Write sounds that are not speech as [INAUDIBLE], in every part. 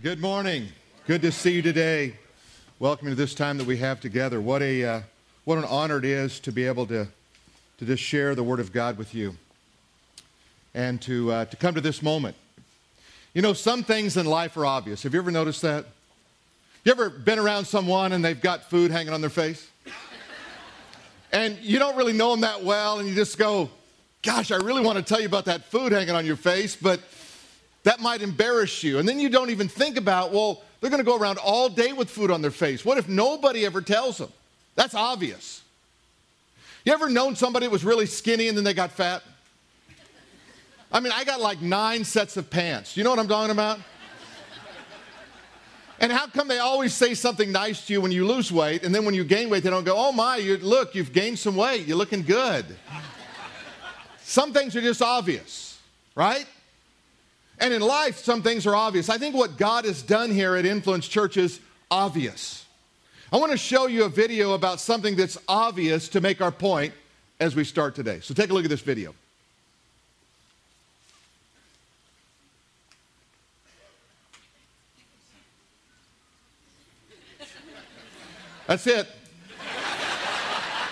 Good morning. Good to see you today. Welcome to this time that we have together. What a uh, what an honor it is to be able to to just share the Word of God with you, and to uh, to come to this moment. You know, some things in life are obvious. Have you ever noticed that? You ever been around someone and they've got food hanging on their face, and you don't really know them that well, and you just go, "Gosh, I really want to tell you about that food hanging on your face, but." That might embarrass you. And then you don't even think about, well, they're going to go around all day with food on their face. What if nobody ever tells them? That's obvious. You ever known somebody that was really skinny and then they got fat? I mean, I got like nine sets of pants. You know what I'm talking about? And how come they always say something nice to you when you lose weight, and then when you gain weight, they don't go, oh my, you, look, you've gained some weight, you're looking good. Some things are just obvious, right? And in life, some things are obvious. I think what God has done here at Influence Church is obvious. I want to show you a video about something that's obvious to make our point as we start today. So take a look at this video. That's it.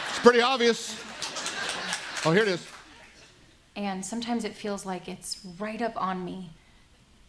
It's pretty obvious. Oh, here it is and sometimes it feels like it's right up on me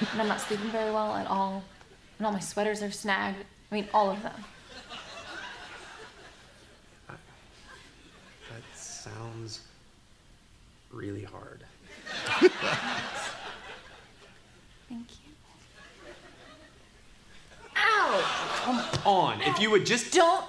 and I'm not sleeping very well at all. And all my sweaters are snagged. I mean, all of them. That sounds really hard. Thank you. Ow! Come on. If you would just. Don't.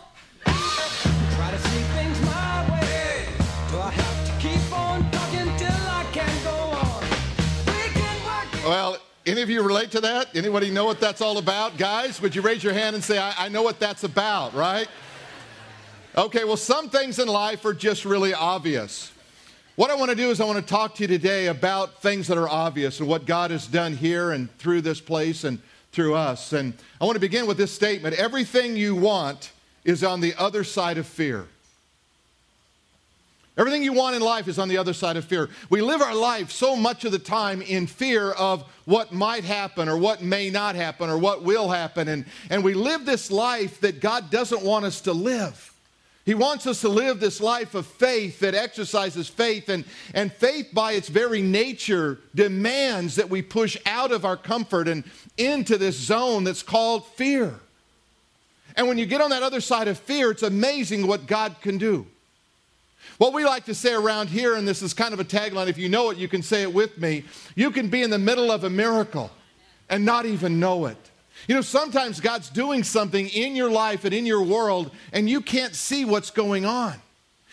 Well, any of you relate to that? Anybody know what that's all about? Guys, would you raise your hand and say, I, I know what that's about, right? Okay, well, some things in life are just really obvious. What I want to do is I want to talk to you today about things that are obvious and what God has done here and through this place and through us. And I want to begin with this statement everything you want is on the other side of fear. Everything you want in life is on the other side of fear. We live our life so much of the time in fear of what might happen or what may not happen or what will happen. And, and we live this life that God doesn't want us to live. He wants us to live this life of faith that exercises faith. And, and faith, by its very nature, demands that we push out of our comfort and into this zone that's called fear. And when you get on that other side of fear, it's amazing what God can do. What we like to say around here, and this is kind of a tagline, if you know it, you can say it with me. You can be in the middle of a miracle and not even know it. You know, sometimes God's doing something in your life and in your world, and you can't see what's going on.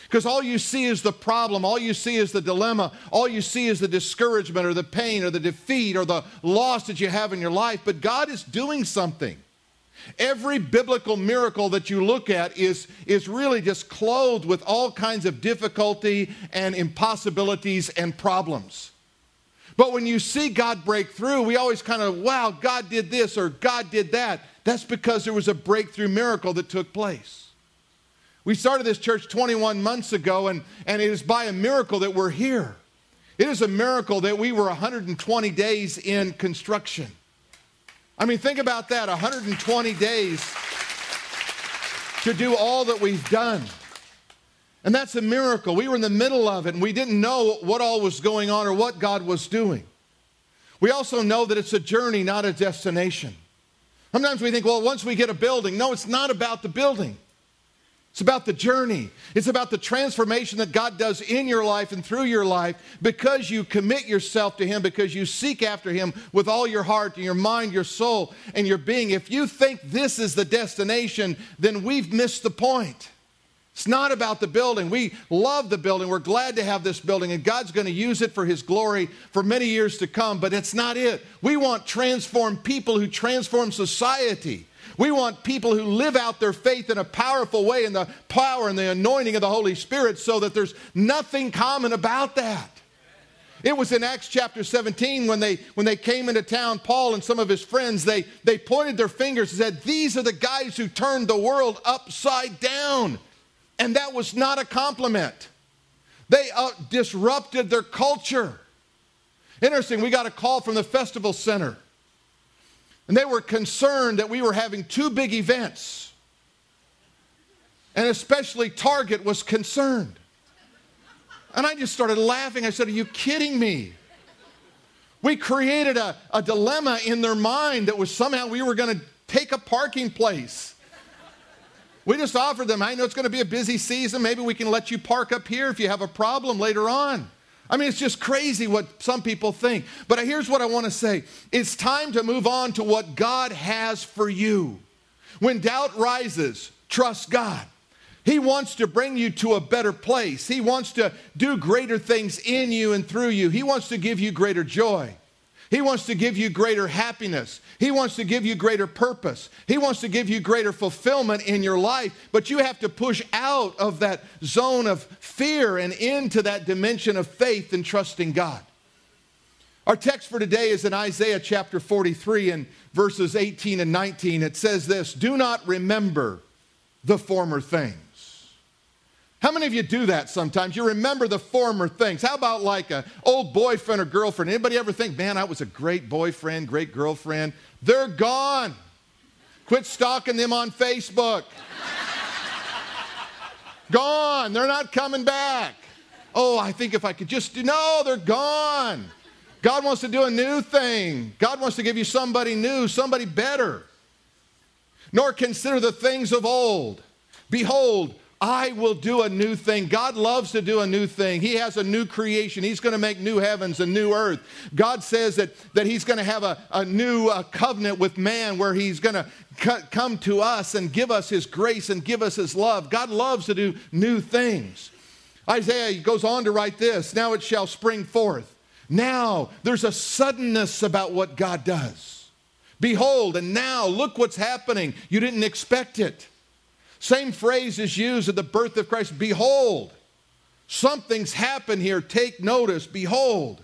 Because all you see is the problem, all you see is the dilemma, all you see is the discouragement or the pain or the defeat or the loss that you have in your life. But God is doing something. Every biblical miracle that you look at is, is really just clothed with all kinds of difficulty and impossibilities and problems. But when you see God break through, we always kind of, wow, God did this or God did that. That's because there was a breakthrough miracle that took place. We started this church 21 months ago, and, and it is by a miracle that we're here. It is a miracle that we were 120 days in construction. I mean, think about that 120 days to do all that we've done. And that's a miracle. We were in the middle of it and we didn't know what all was going on or what God was doing. We also know that it's a journey, not a destination. Sometimes we think, well, once we get a building, no, it's not about the building. It's about the journey. It's about the transformation that God does in your life and through your life because you commit yourself to Him, because you seek after Him with all your heart and your mind, your soul, and your being. If you think this is the destination, then we've missed the point. It's not about the building. We love the building. We're glad to have this building, and God's going to use it for His glory for many years to come, but it's not it. We want transformed people who transform society. We want people who live out their faith in a powerful way in the power and the anointing of the Holy Spirit so that there's nothing common about that. It was in Acts chapter 17 when they, when they came into town, Paul and some of his friends, they, they pointed their fingers and said, These are the guys who turned the world upside down. And that was not a compliment. They uh, disrupted their culture. Interesting, we got a call from the festival center. And they were concerned that we were having two big events. And especially Target was concerned. And I just started laughing. I said, Are you kidding me? We created a, a dilemma in their mind that was somehow we were going to take a parking place. We just offered them, I know it's going to be a busy season. Maybe we can let you park up here if you have a problem later on. I mean, it's just crazy what some people think. But here's what I want to say it's time to move on to what God has for you. When doubt rises, trust God. He wants to bring you to a better place. He wants to do greater things in you and through you. He wants to give you greater joy. He wants to give you greater happiness. He wants to give you greater purpose. He wants to give you greater fulfillment in your life. But you have to push out of that zone of fear and into that dimension of faith and trusting God. Our text for today is in Isaiah chapter 43 and verses 18 and 19. It says this Do not remember the former things. How many of you do that sometimes? You remember the former things. How about like an old boyfriend or girlfriend? Anybody ever think, man, I was a great boyfriend, great girlfriend? They're gone. Quit stalking them on Facebook. [LAUGHS] gone. They're not coming back. Oh, I think if I could just do, no, they're gone. God wants to do a new thing. God wants to give you somebody new, somebody better. Nor consider the things of old. Behold, I will do a new thing. God loves to do a new thing. He has a new creation. He's going to make new heavens and new earth. God says that, that He's going to have a, a new uh, covenant with man where He's going to c- come to us and give us His grace and give us His love. God loves to do new things. Isaiah goes on to write this Now it shall spring forth. Now there's a suddenness about what God does. Behold, and now look what's happening. You didn't expect it. Same phrase is used at the birth of Christ. Behold, something's happened here. Take notice. Behold.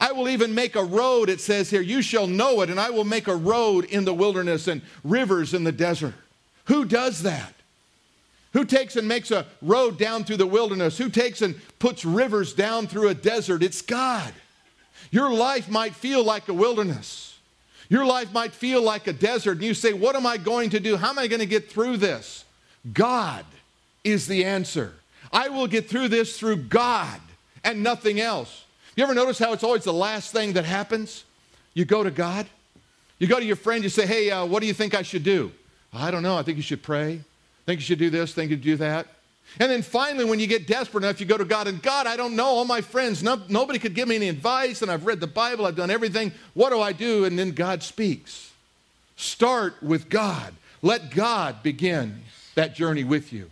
I will even make a road, it says here. You shall know it, and I will make a road in the wilderness and rivers in the desert. Who does that? Who takes and makes a road down through the wilderness? Who takes and puts rivers down through a desert? It's God. Your life might feel like a wilderness. Your life might feel like a desert, and you say, What am I going to do? How am I going to get through this? God is the answer. I will get through this through God and nothing else. You ever notice how it's always the last thing that happens? You go to God. You go to your friend, you say, Hey, uh, what do you think I should do? I don't know. I think you should pray. I think you should do this. I think you should do that. And then finally, when you get desperate enough, you go to God and God, I don't know. All my friends, no, nobody could give me any advice, and I've read the Bible, I've done everything. What do I do? And then God speaks. Start with God. Let God begin that journey with you.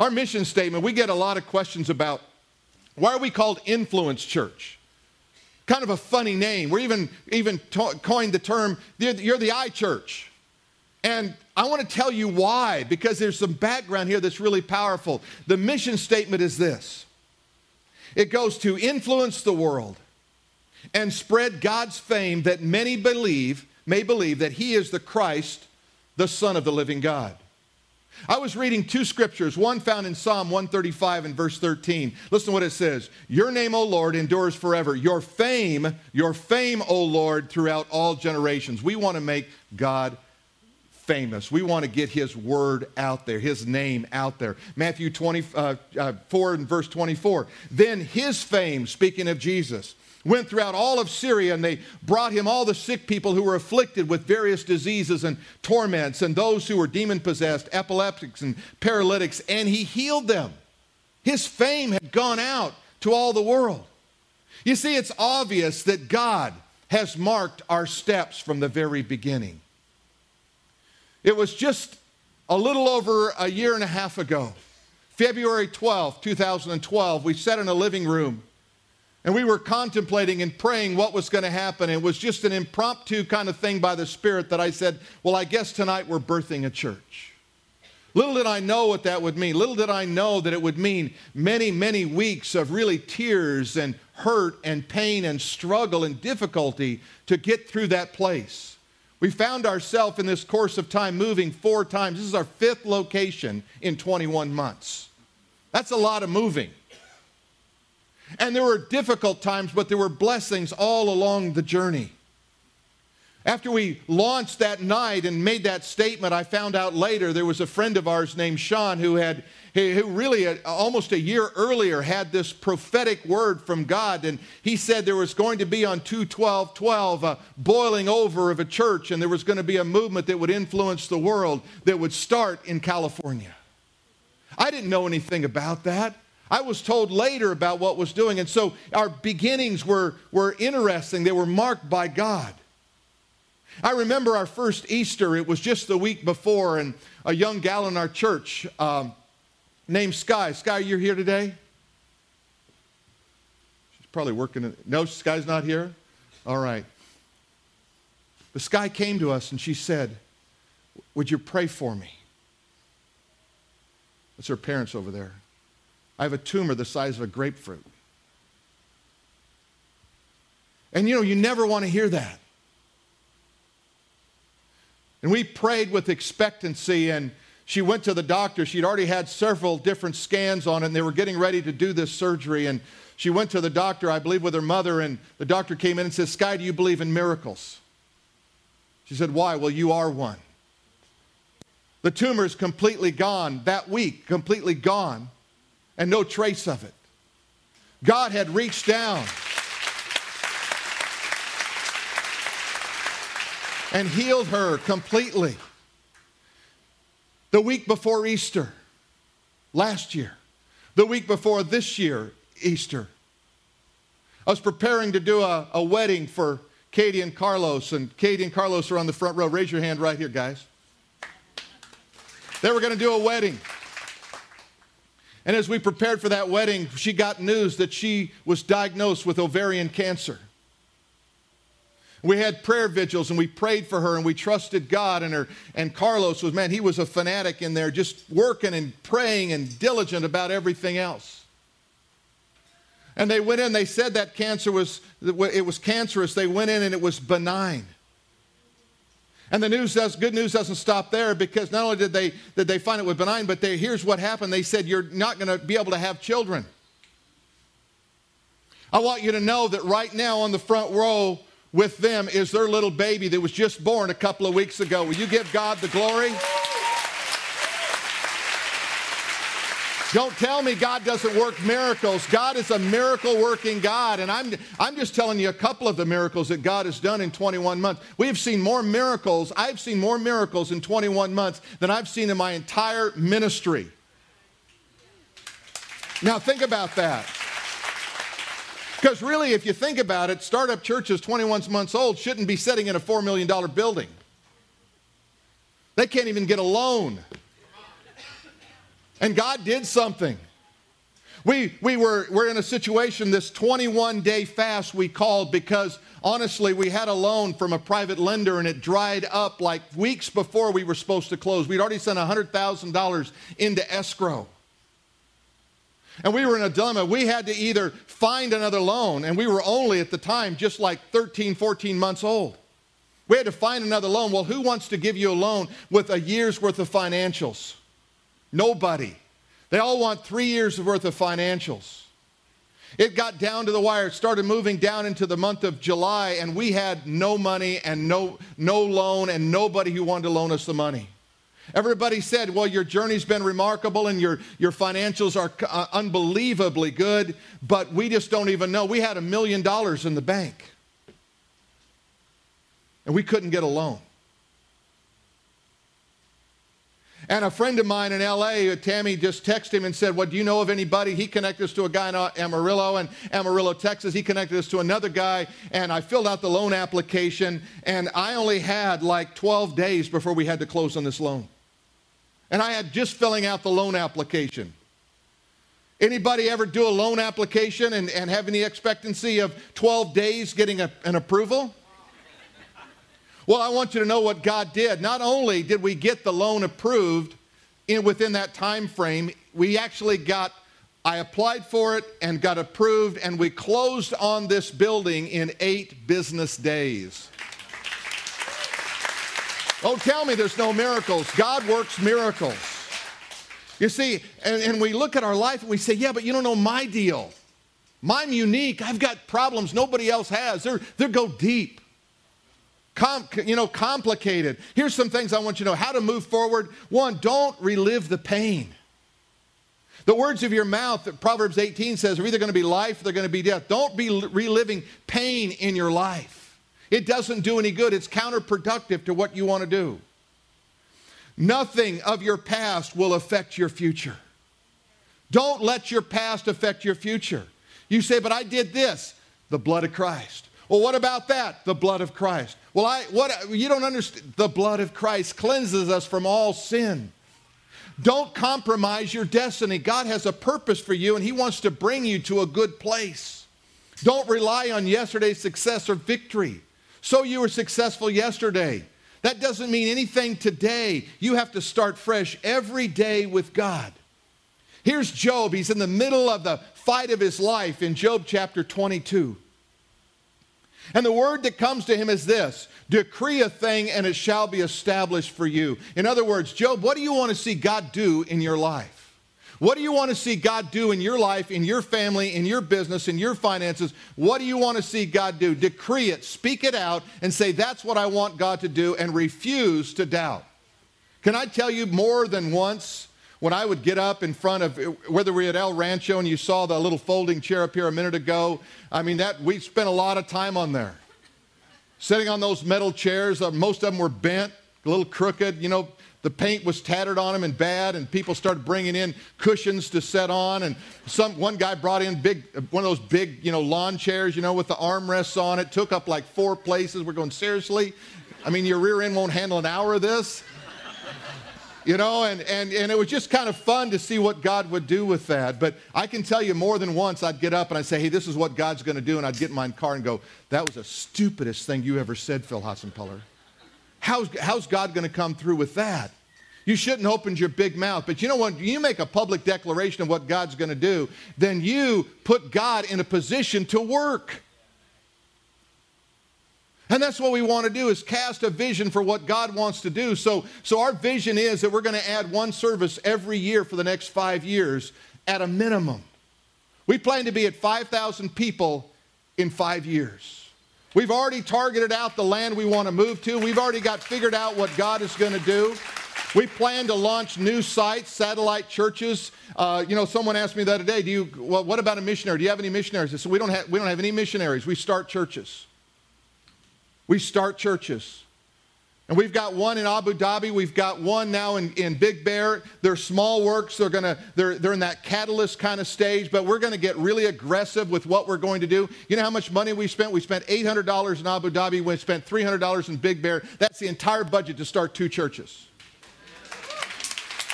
Our mission statement, we get a lot of questions about why are we called Influence Church? Kind of a funny name. We're even, even to- coined the term, you're the I church. And I want to tell you why, because there's some background here that's really powerful. The mission statement is this it goes to influence the world and spread God's fame that many believe, may believe that He is the Christ, the Son of the living God. I was reading two scriptures, one found in Psalm 135 and verse 13. Listen to what it says Your name, O Lord, endures forever. Your fame, your fame, O Lord, throughout all generations. We want to make God famous. We want to get his word out there, his name out there. Matthew 24 uh, uh, and verse 24. Then his fame, speaking of Jesus, went throughout all of Syria and they brought him all the sick people who were afflicted with various diseases and torments and those who were demon possessed, epileptics and paralytics, and he healed them. His fame had gone out to all the world. You see, it's obvious that God has marked our steps from the very beginning. It was just a little over a year and a half ago, February 12, 2012, we sat in a living room and we were contemplating and praying what was going to happen. It was just an impromptu kind of thing by the Spirit that I said, Well, I guess tonight we're birthing a church. Little did I know what that would mean. Little did I know that it would mean many, many weeks of really tears and hurt and pain and struggle and difficulty to get through that place. We found ourselves in this course of time moving four times. This is our fifth location in 21 months. That's a lot of moving. And there were difficult times, but there were blessings all along the journey. After we launched that night and made that statement, I found out later there was a friend of ours named Sean who had who really uh, almost a year earlier had this prophetic word from God and he said there was going to be on 212 12 a boiling over of a church and there was going to be a movement that would influence the world that would start in California. I didn't know anything about that. I was told later about what was doing. And so our beginnings were, were interesting. They were marked by God. I remember our first Easter, it was just the week before, and a young gal in our church um, named Sky. Sky, you're here today? She's probably working. no, Sky's not here? All right. The Sky came to us and she said, Would you pray for me? That's her parents over there. I have a tumor the size of a grapefruit. And you know, you never want to hear that. And we prayed with expectancy, and she went to the doctor. She'd already had several different scans on it, and they were getting ready to do this surgery. And she went to the doctor, I believe, with her mother, and the doctor came in and said, Sky, do you believe in miracles? She said, Why? Well, you are one. The tumor is completely gone that week, completely gone and no trace of it. God had reached down and healed her completely. The week before Easter, last year, the week before this year, Easter, I was preparing to do a, a wedding for Katie and Carlos, and Katie and Carlos are on the front row. Raise your hand right here, guys. They were going to do a wedding. And as we prepared for that wedding, she got news that she was diagnosed with ovarian cancer. We had prayer vigils and we prayed for her and we trusted God and her and Carlos was man he was a fanatic in there just working and praying and diligent about everything else. And they went in they said that cancer was it was cancerous they went in and it was benign. And the news does, good news doesn't stop there because not only did they, did they find it was benign, but they, here's what happened. They said, You're not going to be able to have children. I want you to know that right now on the front row with them is their little baby that was just born a couple of weeks ago. Will you give God the glory? Don't tell me God doesn't work miracles. God is a miracle working God. And I'm, I'm just telling you a couple of the miracles that God has done in 21 months. We've seen more miracles. I've seen more miracles in 21 months than I've seen in my entire ministry. Now, think about that. Because really, if you think about it, startup churches 21 months old shouldn't be sitting in a $4 million building. They can't even get a loan. And God did something. We, we were, were in a situation, this 21 day fast we called because honestly, we had a loan from a private lender and it dried up like weeks before we were supposed to close. We'd already sent $100,000 into escrow. And we were in a dilemma. We had to either find another loan, and we were only at the time just like 13, 14 months old. We had to find another loan. Well, who wants to give you a loan with a year's worth of financials? Nobody. They all want three years worth of financials. It got down to the wire. It started moving down into the month of July, and we had no money and no, no loan and nobody who wanted to loan us the money. Everybody said, well, your journey's been remarkable and your, your financials are uh, unbelievably good, but we just don't even know. We had a million dollars in the bank and we couldn't get a loan. And a friend of mine in LA, uh, Tammy, just texted him and said, What well, do you know of anybody? He connected us to a guy in uh, Amarillo and Amarillo, Texas. He connected us to another guy, and I filled out the loan application, and I only had like 12 days before we had to close on this loan. And I had just filling out the loan application. Anybody ever do a loan application and, and have any expectancy of 12 days getting a, an approval? Well, I want you to know what God did. Not only did we get the loan approved in, within that time frame, we actually got I applied for it and got approved, and we closed on this building in eight business days. Don't tell me there's no miracles. God works miracles. You see, and, and we look at our life and we say, yeah, but you don't know my deal. I'm unique. I've got problems nobody else has. They're, they go deep. Com, you know, complicated. Here's some things I want you to know how to move forward. One, don't relive the pain. The words of your mouth, Proverbs 18 says, are either going to be life or they're going to be death. Don't be reliving pain in your life. It doesn't do any good, it's counterproductive to what you want to do. Nothing of your past will affect your future. Don't let your past affect your future. You say, but I did this, the blood of Christ. Well, what about that? The blood of Christ. Well, I what you don't understand. The blood of Christ cleanses us from all sin. Don't compromise your destiny. God has a purpose for you and he wants to bring you to a good place. Don't rely on yesterday's success or victory. So you were successful yesterday. That doesn't mean anything today. You have to start fresh every day with God. Here's Job. He's in the middle of the fight of his life in Job chapter 22. And the word that comes to him is this decree a thing and it shall be established for you. In other words, Job, what do you want to see God do in your life? What do you want to see God do in your life, in your family, in your business, in your finances? What do you want to see God do? Decree it, speak it out, and say, That's what I want God to do, and refuse to doubt. Can I tell you more than once? When I would get up in front of whether we're at El Rancho and you saw the little folding chair up here a minute ago, I mean that we spent a lot of time on there. Sitting on those metal chairs, uh, most of them were bent, a little crooked, you know, the paint was tattered on them and bad and people started bringing in cushions to set on and some one guy brought in big one of those big you know lawn chairs you know with the armrests on it took up like four places. We're going seriously? I mean your rear end won't handle an hour of this you know, and, and, and it was just kind of fun to see what God would do with that. But I can tell you more than once, I'd get up and I'd say, hey, this is what God's going to do. And I'd get in my car and go, that was the stupidest thing you ever said, Phil Hotzenpiller. How's, how's God going to come through with that? You shouldn't open your big mouth. But you know what? You make a public declaration of what God's going to do, then you put God in a position to work. And that's what we want to do is cast a vision for what God wants to do. So, so our vision is that we're going to add one service every year for the next five years at a minimum. We plan to be at 5,000 people in five years. We've already targeted out the land we want to move to. We've already got figured out what God is going to do. We plan to launch new sites, satellite churches. Uh, you know, someone asked me the other day, "Do you? Well, what about a missionary? Do you have any missionaries?" I said, "We don't have. We don't have any missionaries. We start churches." We start churches. And we've got one in Abu Dhabi. We've got one now in, in Big Bear. They're small works. They're gonna they're they're in that catalyst kind of stage, but we're gonna get really aggressive with what we're going to do. You know how much money we spent? We spent $800 in Abu Dhabi. We spent $300 in Big Bear. That's the entire budget to start two churches.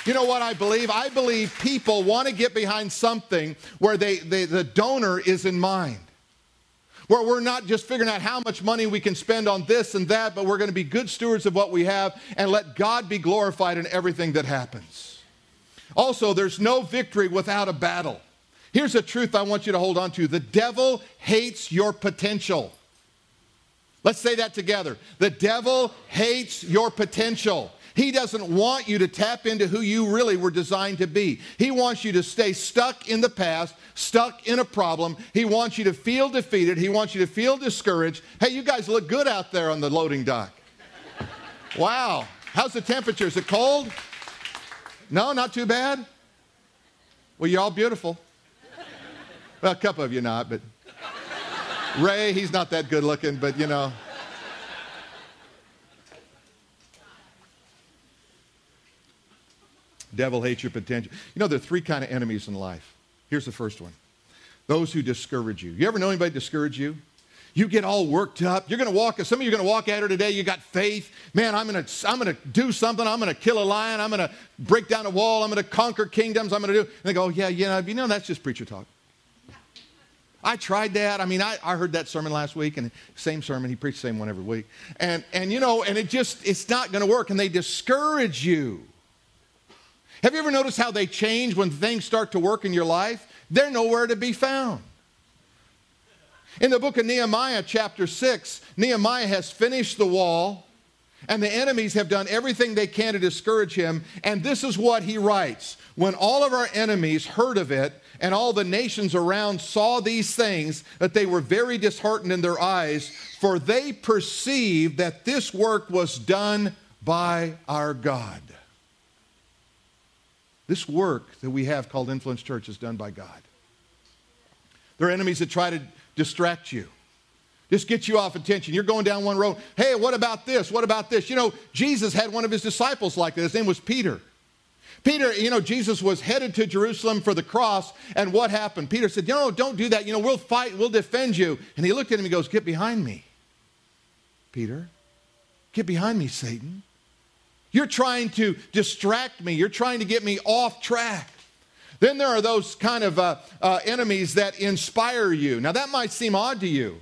You know what I believe? I believe people want to get behind something where they, they the donor is in mind where we're not just figuring out how much money we can spend on this and that, but we're going to be good stewards of what we have and let God be glorified in everything that happens. Also, there's no victory without a battle. Here's a truth I want you to hold on to the devil hates your potential. Let's say that together. The devil hates your potential. He doesn't want you to tap into who you really were designed to be. He wants you to stay stuck in the past, stuck in a problem. He wants you to feel defeated. He wants you to feel discouraged. Hey, you guys look good out there on the loading dock. Wow. How's the temperature? Is it cold? No, not too bad? Well, you're all beautiful. Well, a couple of you not, but Ray, he's not that good looking, but you know. Devil hates your potential. You know, there are three kind of enemies in life. Here's the first one those who discourage you. You ever know anybody discourage you? You get all worked up. You're going to walk, some of you are going to walk at her today. You got faith. Man, I'm going to, I'm going to do something. I'm going to kill a lion. I'm going to break down a wall. I'm going to conquer kingdoms. I'm going to do. And they go, yeah, yeah, you know, that's just preacher talk. I tried that. I mean, I, I heard that sermon last week, and same sermon. He preached the same one every week. And, and you know, and it just, it's not going to work. And they discourage you. Have you ever noticed how they change when things start to work in your life? They're nowhere to be found. In the book of Nehemiah, chapter 6, Nehemiah has finished the wall, and the enemies have done everything they can to discourage him. And this is what he writes When all of our enemies heard of it, and all the nations around saw these things, that they were very disheartened in their eyes, for they perceived that this work was done by our God. This work that we have called Influence Church is done by God. There are enemies that try to distract you. Just get you off attention. You're going down one road. Hey, what about this? What about this? You know, Jesus had one of his disciples like that. His name was Peter. Peter, you know, Jesus was headed to Jerusalem for the cross, and what happened? Peter said, No, don't do that. You know, we'll fight, we'll defend you. And he looked at him and goes, Get behind me, Peter. Get behind me, Satan. You're trying to distract me. You're trying to get me off track. Then there are those kind of uh, uh, enemies that inspire you. Now, that might seem odd to you.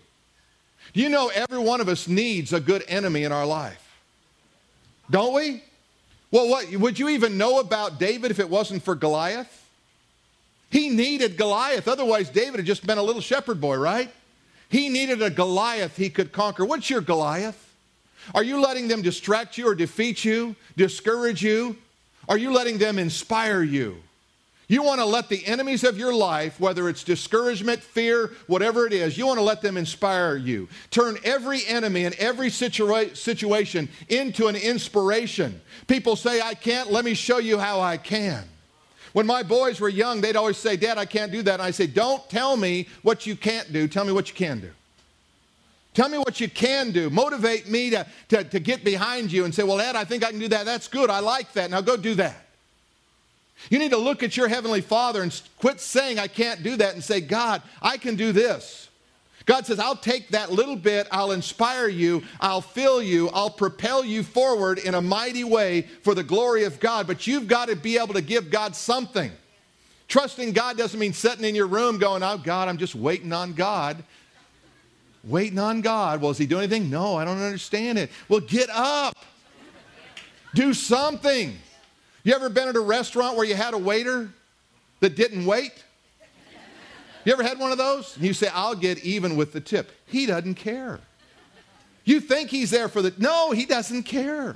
Do you know every one of us needs a good enemy in our life? Don't we? Well, what would you even know about David if it wasn't for Goliath? He needed Goliath. Otherwise, David had just been a little shepherd boy, right? He needed a Goliath he could conquer. What's your Goliath? Are you letting them distract you or defeat you, discourage you? Are you letting them inspire you? You want to let the enemies of your life, whether it's discouragement, fear, whatever it is, you want to let them inspire you. Turn every enemy in every situa- situation into an inspiration. People say, I can't, let me show you how I can. When my boys were young, they'd always say, Dad, I can't do that. And I say, Don't tell me what you can't do, tell me what you can do. Tell me what you can do. Motivate me to, to, to get behind you and say, Well, Ed, I think I can do that. That's good. I like that. Now go do that. You need to look at your Heavenly Father and quit saying, I can't do that, and say, God, I can do this. God says, I'll take that little bit, I'll inspire you, I'll fill you, I'll propel you forward in a mighty way for the glory of God. But you've got to be able to give God something. Trusting God doesn't mean sitting in your room going, Oh, God, I'm just waiting on God waiting on God. Well, is he doing anything? No, I don't understand it. Well, get up. Do something. You ever been at a restaurant where you had a waiter that didn't wait? You ever had one of those? And you say, I'll get even with the tip. He doesn't care. You think he's there for the. No, he doesn't care.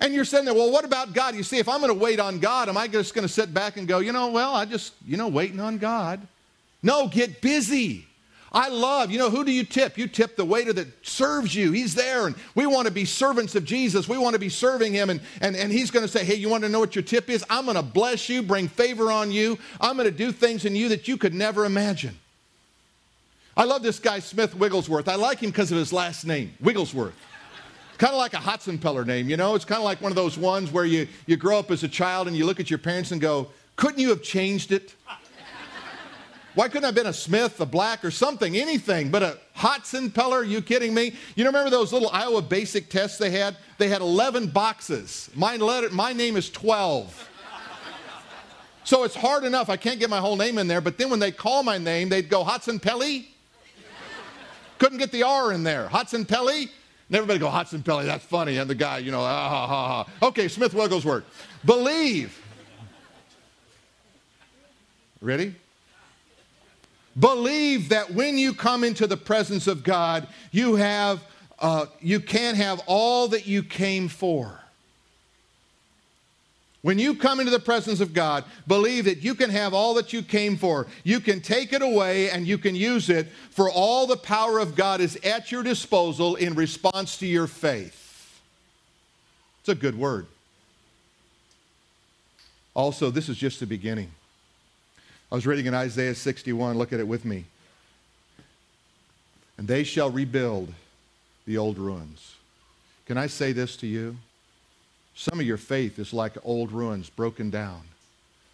And you're sitting there, well, what about God? You see, if I'm going to wait on God, am I just going to sit back and go, you know, well, I just, you know, waiting on God? No, get busy. I love, you know, who do you tip? You tip the waiter that serves you. He's there, and we want to be servants of Jesus. We want to be serving him, and, and, and he's going to say, Hey, you want to know what your tip is? I'm going to bless you, bring favor on you. I'm going to do things in you that you could never imagine. I love this guy, Smith Wigglesworth. I like him because of his last name, Wigglesworth. Kind of like a Hotzenpiller name, you know? It's kind of like one of those ones where you, you grow up as a child and you look at your parents and go, Couldn't you have changed it? Why couldn't I have been a Smith, a Black, or something, anything, but a Hotzenpiller? Are you kidding me? You remember those little Iowa basic tests they had? They had 11 boxes. My, letter, my name is 12. So it's hard enough. I can't get my whole name in there, but then when they call my name, they'd go Hotzenpelli. Couldn't get the R in there. Hotzenpelli. And everybody go, Hotzenpelli, that's funny. And the guy, you know, ah, ha, ha, ha. Okay, Smith Wigglesworth. Believe. Ready? Believe that when you come into the presence of God, you have uh, you can have all that you came for. When you come into the presence of God, believe that you can have all that you came for. You can take it away and you can use it, for all the power of God is at your disposal in response to your faith. It's a good word. Also, this is just the beginning. I was reading in Isaiah 61. Look at it with me. And they shall rebuild the old ruins. Can I say this to you? Some of your faith is like old ruins broken down.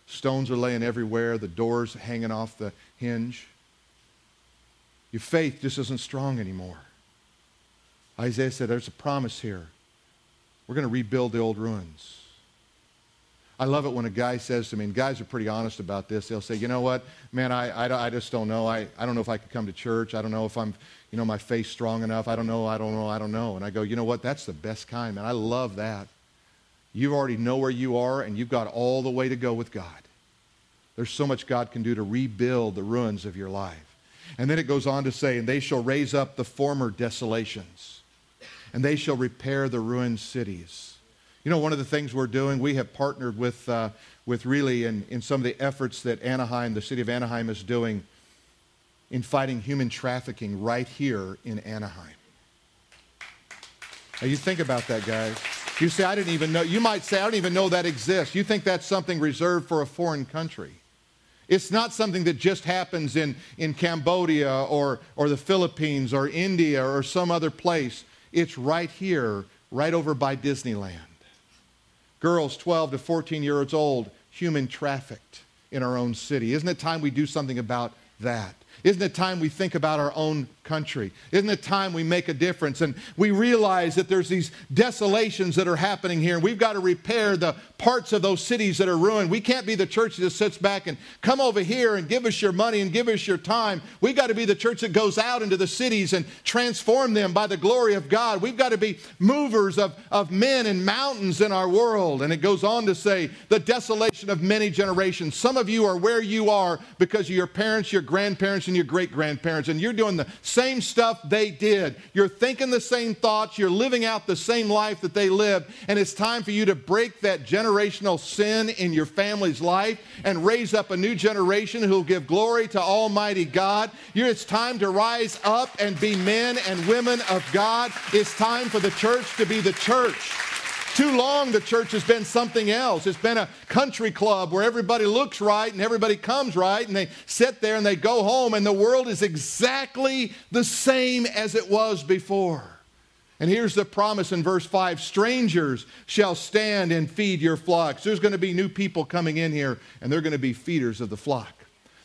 Stones are laying everywhere, the doors hanging off the hinge. Your faith just isn't strong anymore. Isaiah said, There's a promise here. We're going to rebuild the old ruins. I love it when a guy says to me, and guys are pretty honest about this. They'll say, you know what, man, I, I, I just don't know. I, I don't know if I could come to church. I don't know if I'm, you know, my faith strong enough. I don't know, I don't know, I don't know. And I go, you know what, that's the best kind, man. I love that. You already know where you are, and you've got all the way to go with God. There's so much God can do to rebuild the ruins of your life. And then it goes on to say, and they shall raise up the former desolations, and they shall repair the ruined cities. You know, one of the things we're doing, we have partnered with, uh, with really in, in some of the efforts that Anaheim, the city of Anaheim, is doing in fighting human trafficking right here in Anaheim. Now, you think about that, guys. You say, I didn't even know. You might say, I don't even know that exists. You think that's something reserved for a foreign country. It's not something that just happens in, in Cambodia or, or the Philippines or India or some other place. It's right here, right over by Disneyland girls 12 to 14 years old human trafficked in our own city. Isn't it time we do something about that? Isn't it time we think about our own country? Isn't it time we make a difference? And we realize that there's these desolations that are happening here. And we've got to repair the parts of those cities that are ruined. We can't be the church that sits back and come over here and give us your money and give us your time. We've got to be the church that goes out into the cities and transform them by the glory of God. We've got to be movers of, of men and mountains in our world. And it goes on to say the desolation of many generations. Some of you are where you are because of your parents, your grandparents, and your great grandparents, and you're doing the same stuff they did. You're thinking the same thoughts, you're living out the same life that they lived, and it's time for you to break that generational sin in your family's life and raise up a new generation who will give glory to Almighty God. It's time to rise up and be men and women of God. It's time for the church to be the church. Too long, the church has been something else. It's been a country club where everybody looks right and everybody comes right and they sit there and they go home and the world is exactly the same as it was before. And here's the promise in verse 5 strangers shall stand and feed your flocks. There's going to be new people coming in here and they're going to be feeders of the flock.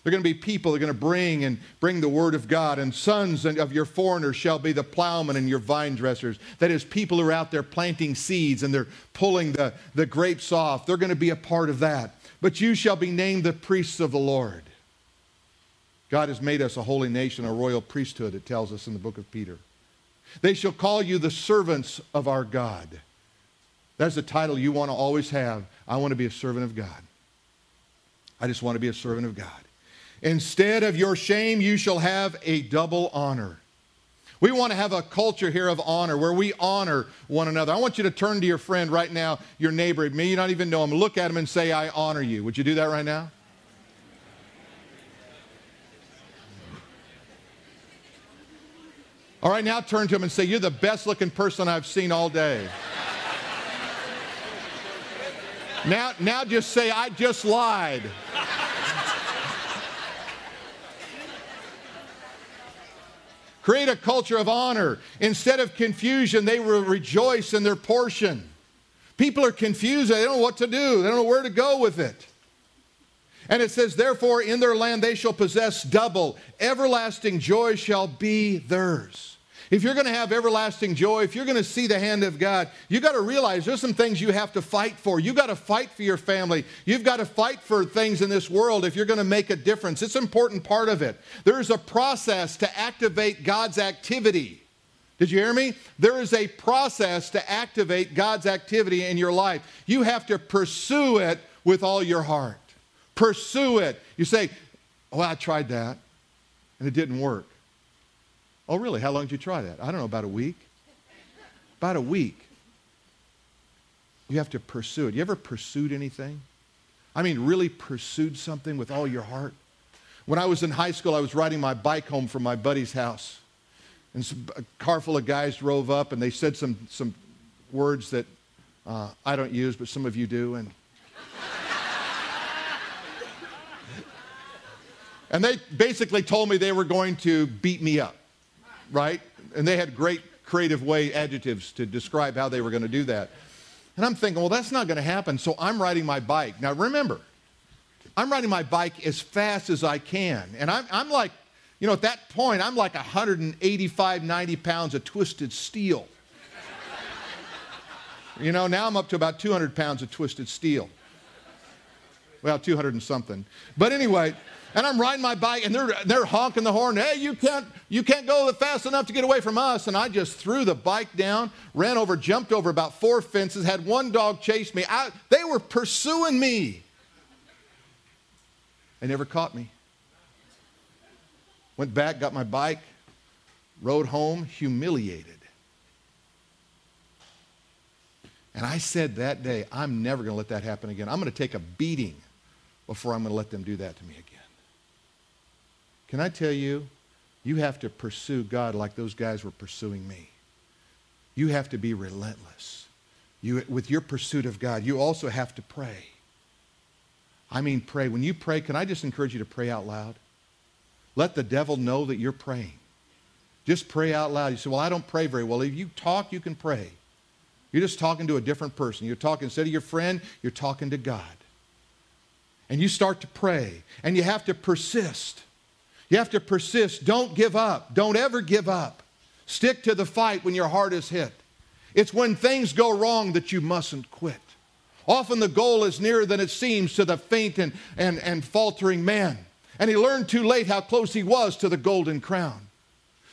They're going to be people that are going to bring and bring the word of God. And sons of your foreigners shall be the plowmen and your vine dressers. That is, people who are out there planting seeds and they're pulling the, the grapes off. They're going to be a part of that. But you shall be named the priests of the Lord. God has made us a holy nation, a royal priesthood, it tells us in the book of Peter. They shall call you the servants of our God. That's the title you want to always have. I want to be a servant of God. I just want to be a servant of God. Instead of your shame, you shall have a double honor. We want to have a culture here of honor where we honor one another. I want you to turn to your friend right now, your neighbor, may you don't even know him. Look at him and say, I honor you. Would you do that right now? All right, now turn to him and say, You're the best looking person I've seen all day. [LAUGHS] now, now just say, I just lied. Create a culture of honor. Instead of confusion, they will rejoice in their portion. People are confused. They don't know what to do, they don't know where to go with it. And it says, Therefore, in their land they shall possess double. Everlasting joy shall be theirs. If you're going to have everlasting joy, if you're going to see the hand of God, you got to realize there's some things you have to fight for. You got to fight for your family. You've got to fight for things in this world if you're going to make a difference. It's an important part of it. There's a process to activate God's activity. Did you hear me? There is a process to activate God's activity in your life. You have to pursue it with all your heart. Pursue it. You say, Well, I tried that and it didn't work. Oh, really? How long did you try that? I don't know, about a week. About a week. You have to pursue it. You ever pursued anything? I mean, really pursued something with all your heart? When I was in high school, I was riding my bike home from my buddy's house. And a car full of guys drove up and they said some, some words that uh, I don't use, but some of you do. And, [LAUGHS] and they basically told me they were going to beat me up, right? And they had great creative way adjectives to describe how they were going to do that. And I'm thinking, well, that's not going to happen. So I'm riding my bike. Now, remember, I'm riding my bike as fast as I can. And I'm, I'm like, you know, at that point, I'm like 185, 90 pounds of twisted steel. you know, now I'm up to about 200 pounds of twisted steel. Well, 200 and something. But anyway, and I'm riding my bike and they're, they're honking the horn. Hey, you can't, you can't go fast enough to get away from us. And I just threw the bike down, ran over, jumped over about four fences, had one dog chase me. I, they were pursuing me. They never caught me. Went back, got my bike, rode home, humiliated. And I said that day, I'm never going to let that happen again. I'm going to take a beating before I'm going to let them do that to me again. Can I tell you, you have to pursue God like those guys were pursuing me. You have to be relentless. You, with your pursuit of God, you also have to pray. I mean, pray. When you pray, can I just encourage you to pray out loud? Let the devil know that you're praying. Just pray out loud. You say, Well, I don't pray very well. If you talk, you can pray. You're just talking to a different person. You're talking, instead of your friend, you're talking to God. And you start to pray, and you have to persist. You have to persist. Don't give up. Don't ever give up. Stick to the fight when your heart is hit. It's when things go wrong that you mustn't quit. Often the goal is nearer than it seems to the faint and, and, and faltering man. And he learned too late how close he was to the golden crown.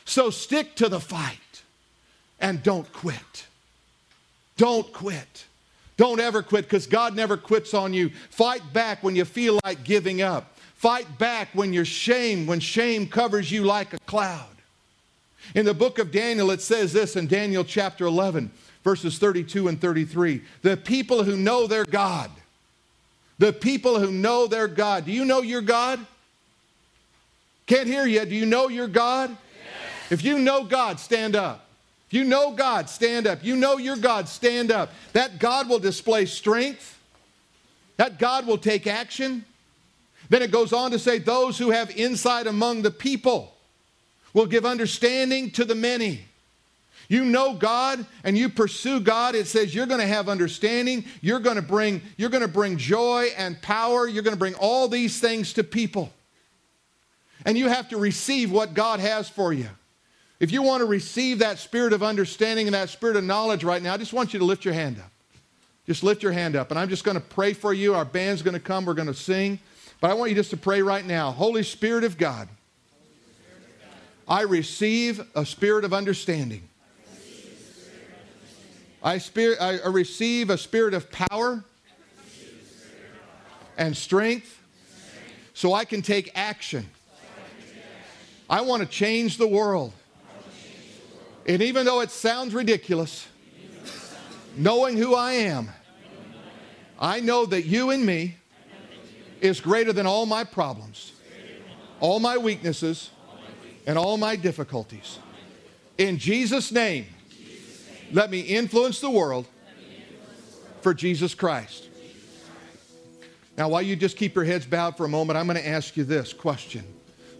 So stick to the fight and don't quit. Don't quit. Don't ever quit because God never quits on you. Fight back when you feel like giving up. Fight back when you're shame, when shame covers you like a cloud. In the book of Daniel, it says this in Daniel chapter 11, verses 32 and 33. The people who know their God, the people who know their God. Do you know your God? Can't hear you. Do you know your God? Yes. If you know God, stand up. You know God, stand up. You know your God, stand up. That God will display strength. That God will take action. Then it goes on to say, Those who have insight among the people will give understanding to the many. You know God and you pursue God, it says you're going to have understanding, you're going to bring you're going to bring joy and power, you're going to bring all these things to people. And you have to receive what God has for you. If you want to receive that spirit of understanding and that spirit of knowledge right now, I just want you to lift your hand up. Just lift your hand up and I'm just going to pray for you. Our band's going to come, we're going to sing. But I want you just to pray right now. Holy Spirit of God, I receive a spirit of understanding. I, I receive a spirit of power and strength so I can take action. I want to change the world. And even though it sounds ridiculous, knowing who I am, I know that you and me is greater than all my problems, all my weaknesses, and all my difficulties. In Jesus' name, let me influence the world for Jesus Christ. Now, while you just keep your heads bowed for a moment, I'm going to ask you this question.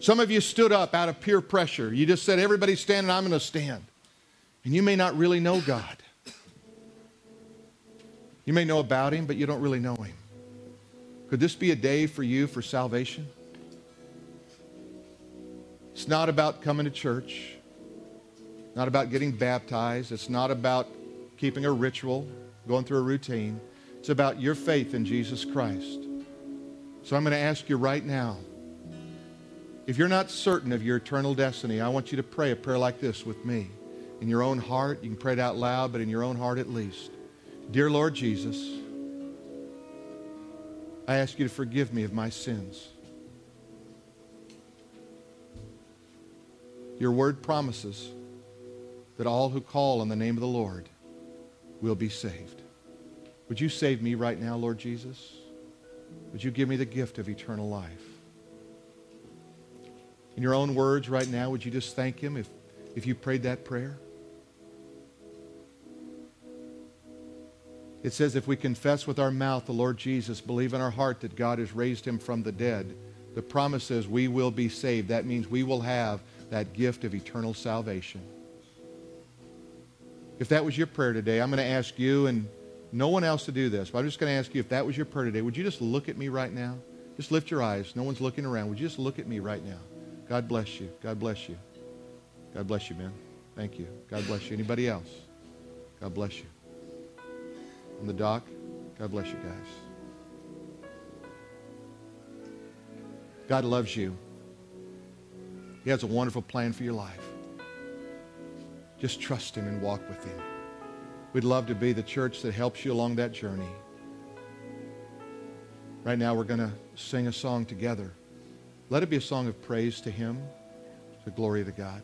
Some of you stood up out of peer pressure. You just said, Everybody's standing, I'm going to stand. And you may not really know God. You may know about Him, but you don't really know Him. Could this be a day for you for salvation? It's not about coming to church, not about getting baptized, it's not about keeping a ritual, going through a routine. It's about your faith in Jesus Christ. So I'm going to ask you right now if you're not certain of your eternal destiny, I want you to pray a prayer like this with me. In your own heart, you can pray it out loud, but in your own heart at least. Dear Lord Jesus, I ask you to forgive me of my sins. Your word promises that all who call on the name of the Lord will be saved. Would you save me right now, Lord Jesus? Would you give me the gift of eternal life? In your own words right now, would you just thank him if, if you prayed that prayer? It says, if we confess with our mouth the Lord Jesus, believe in our heart that God has raised him from the dead, the promise is we will be saved. That means we will have that gift of eternal salvation. If that was your prayer today, I'm going to ask you and no one else to do this, but I'm just going to ask you if that was your prayer today, would you just look at me right now? Just lift your eyes. No one's looking around. Would you just look at me right now? God bless you. God bless you. God bless you, man. Thank you. God bless you. Anybody else? God bless you. On the dock, God bless you guys. God loves you. He has a wonderful plan for your life. Just trust Him and walk with Him. We'd love to be the church that helps you along that journey. Right now, we're going to sing a song together. Let it be a song of praise to Him, to glory to God.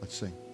Let's sing.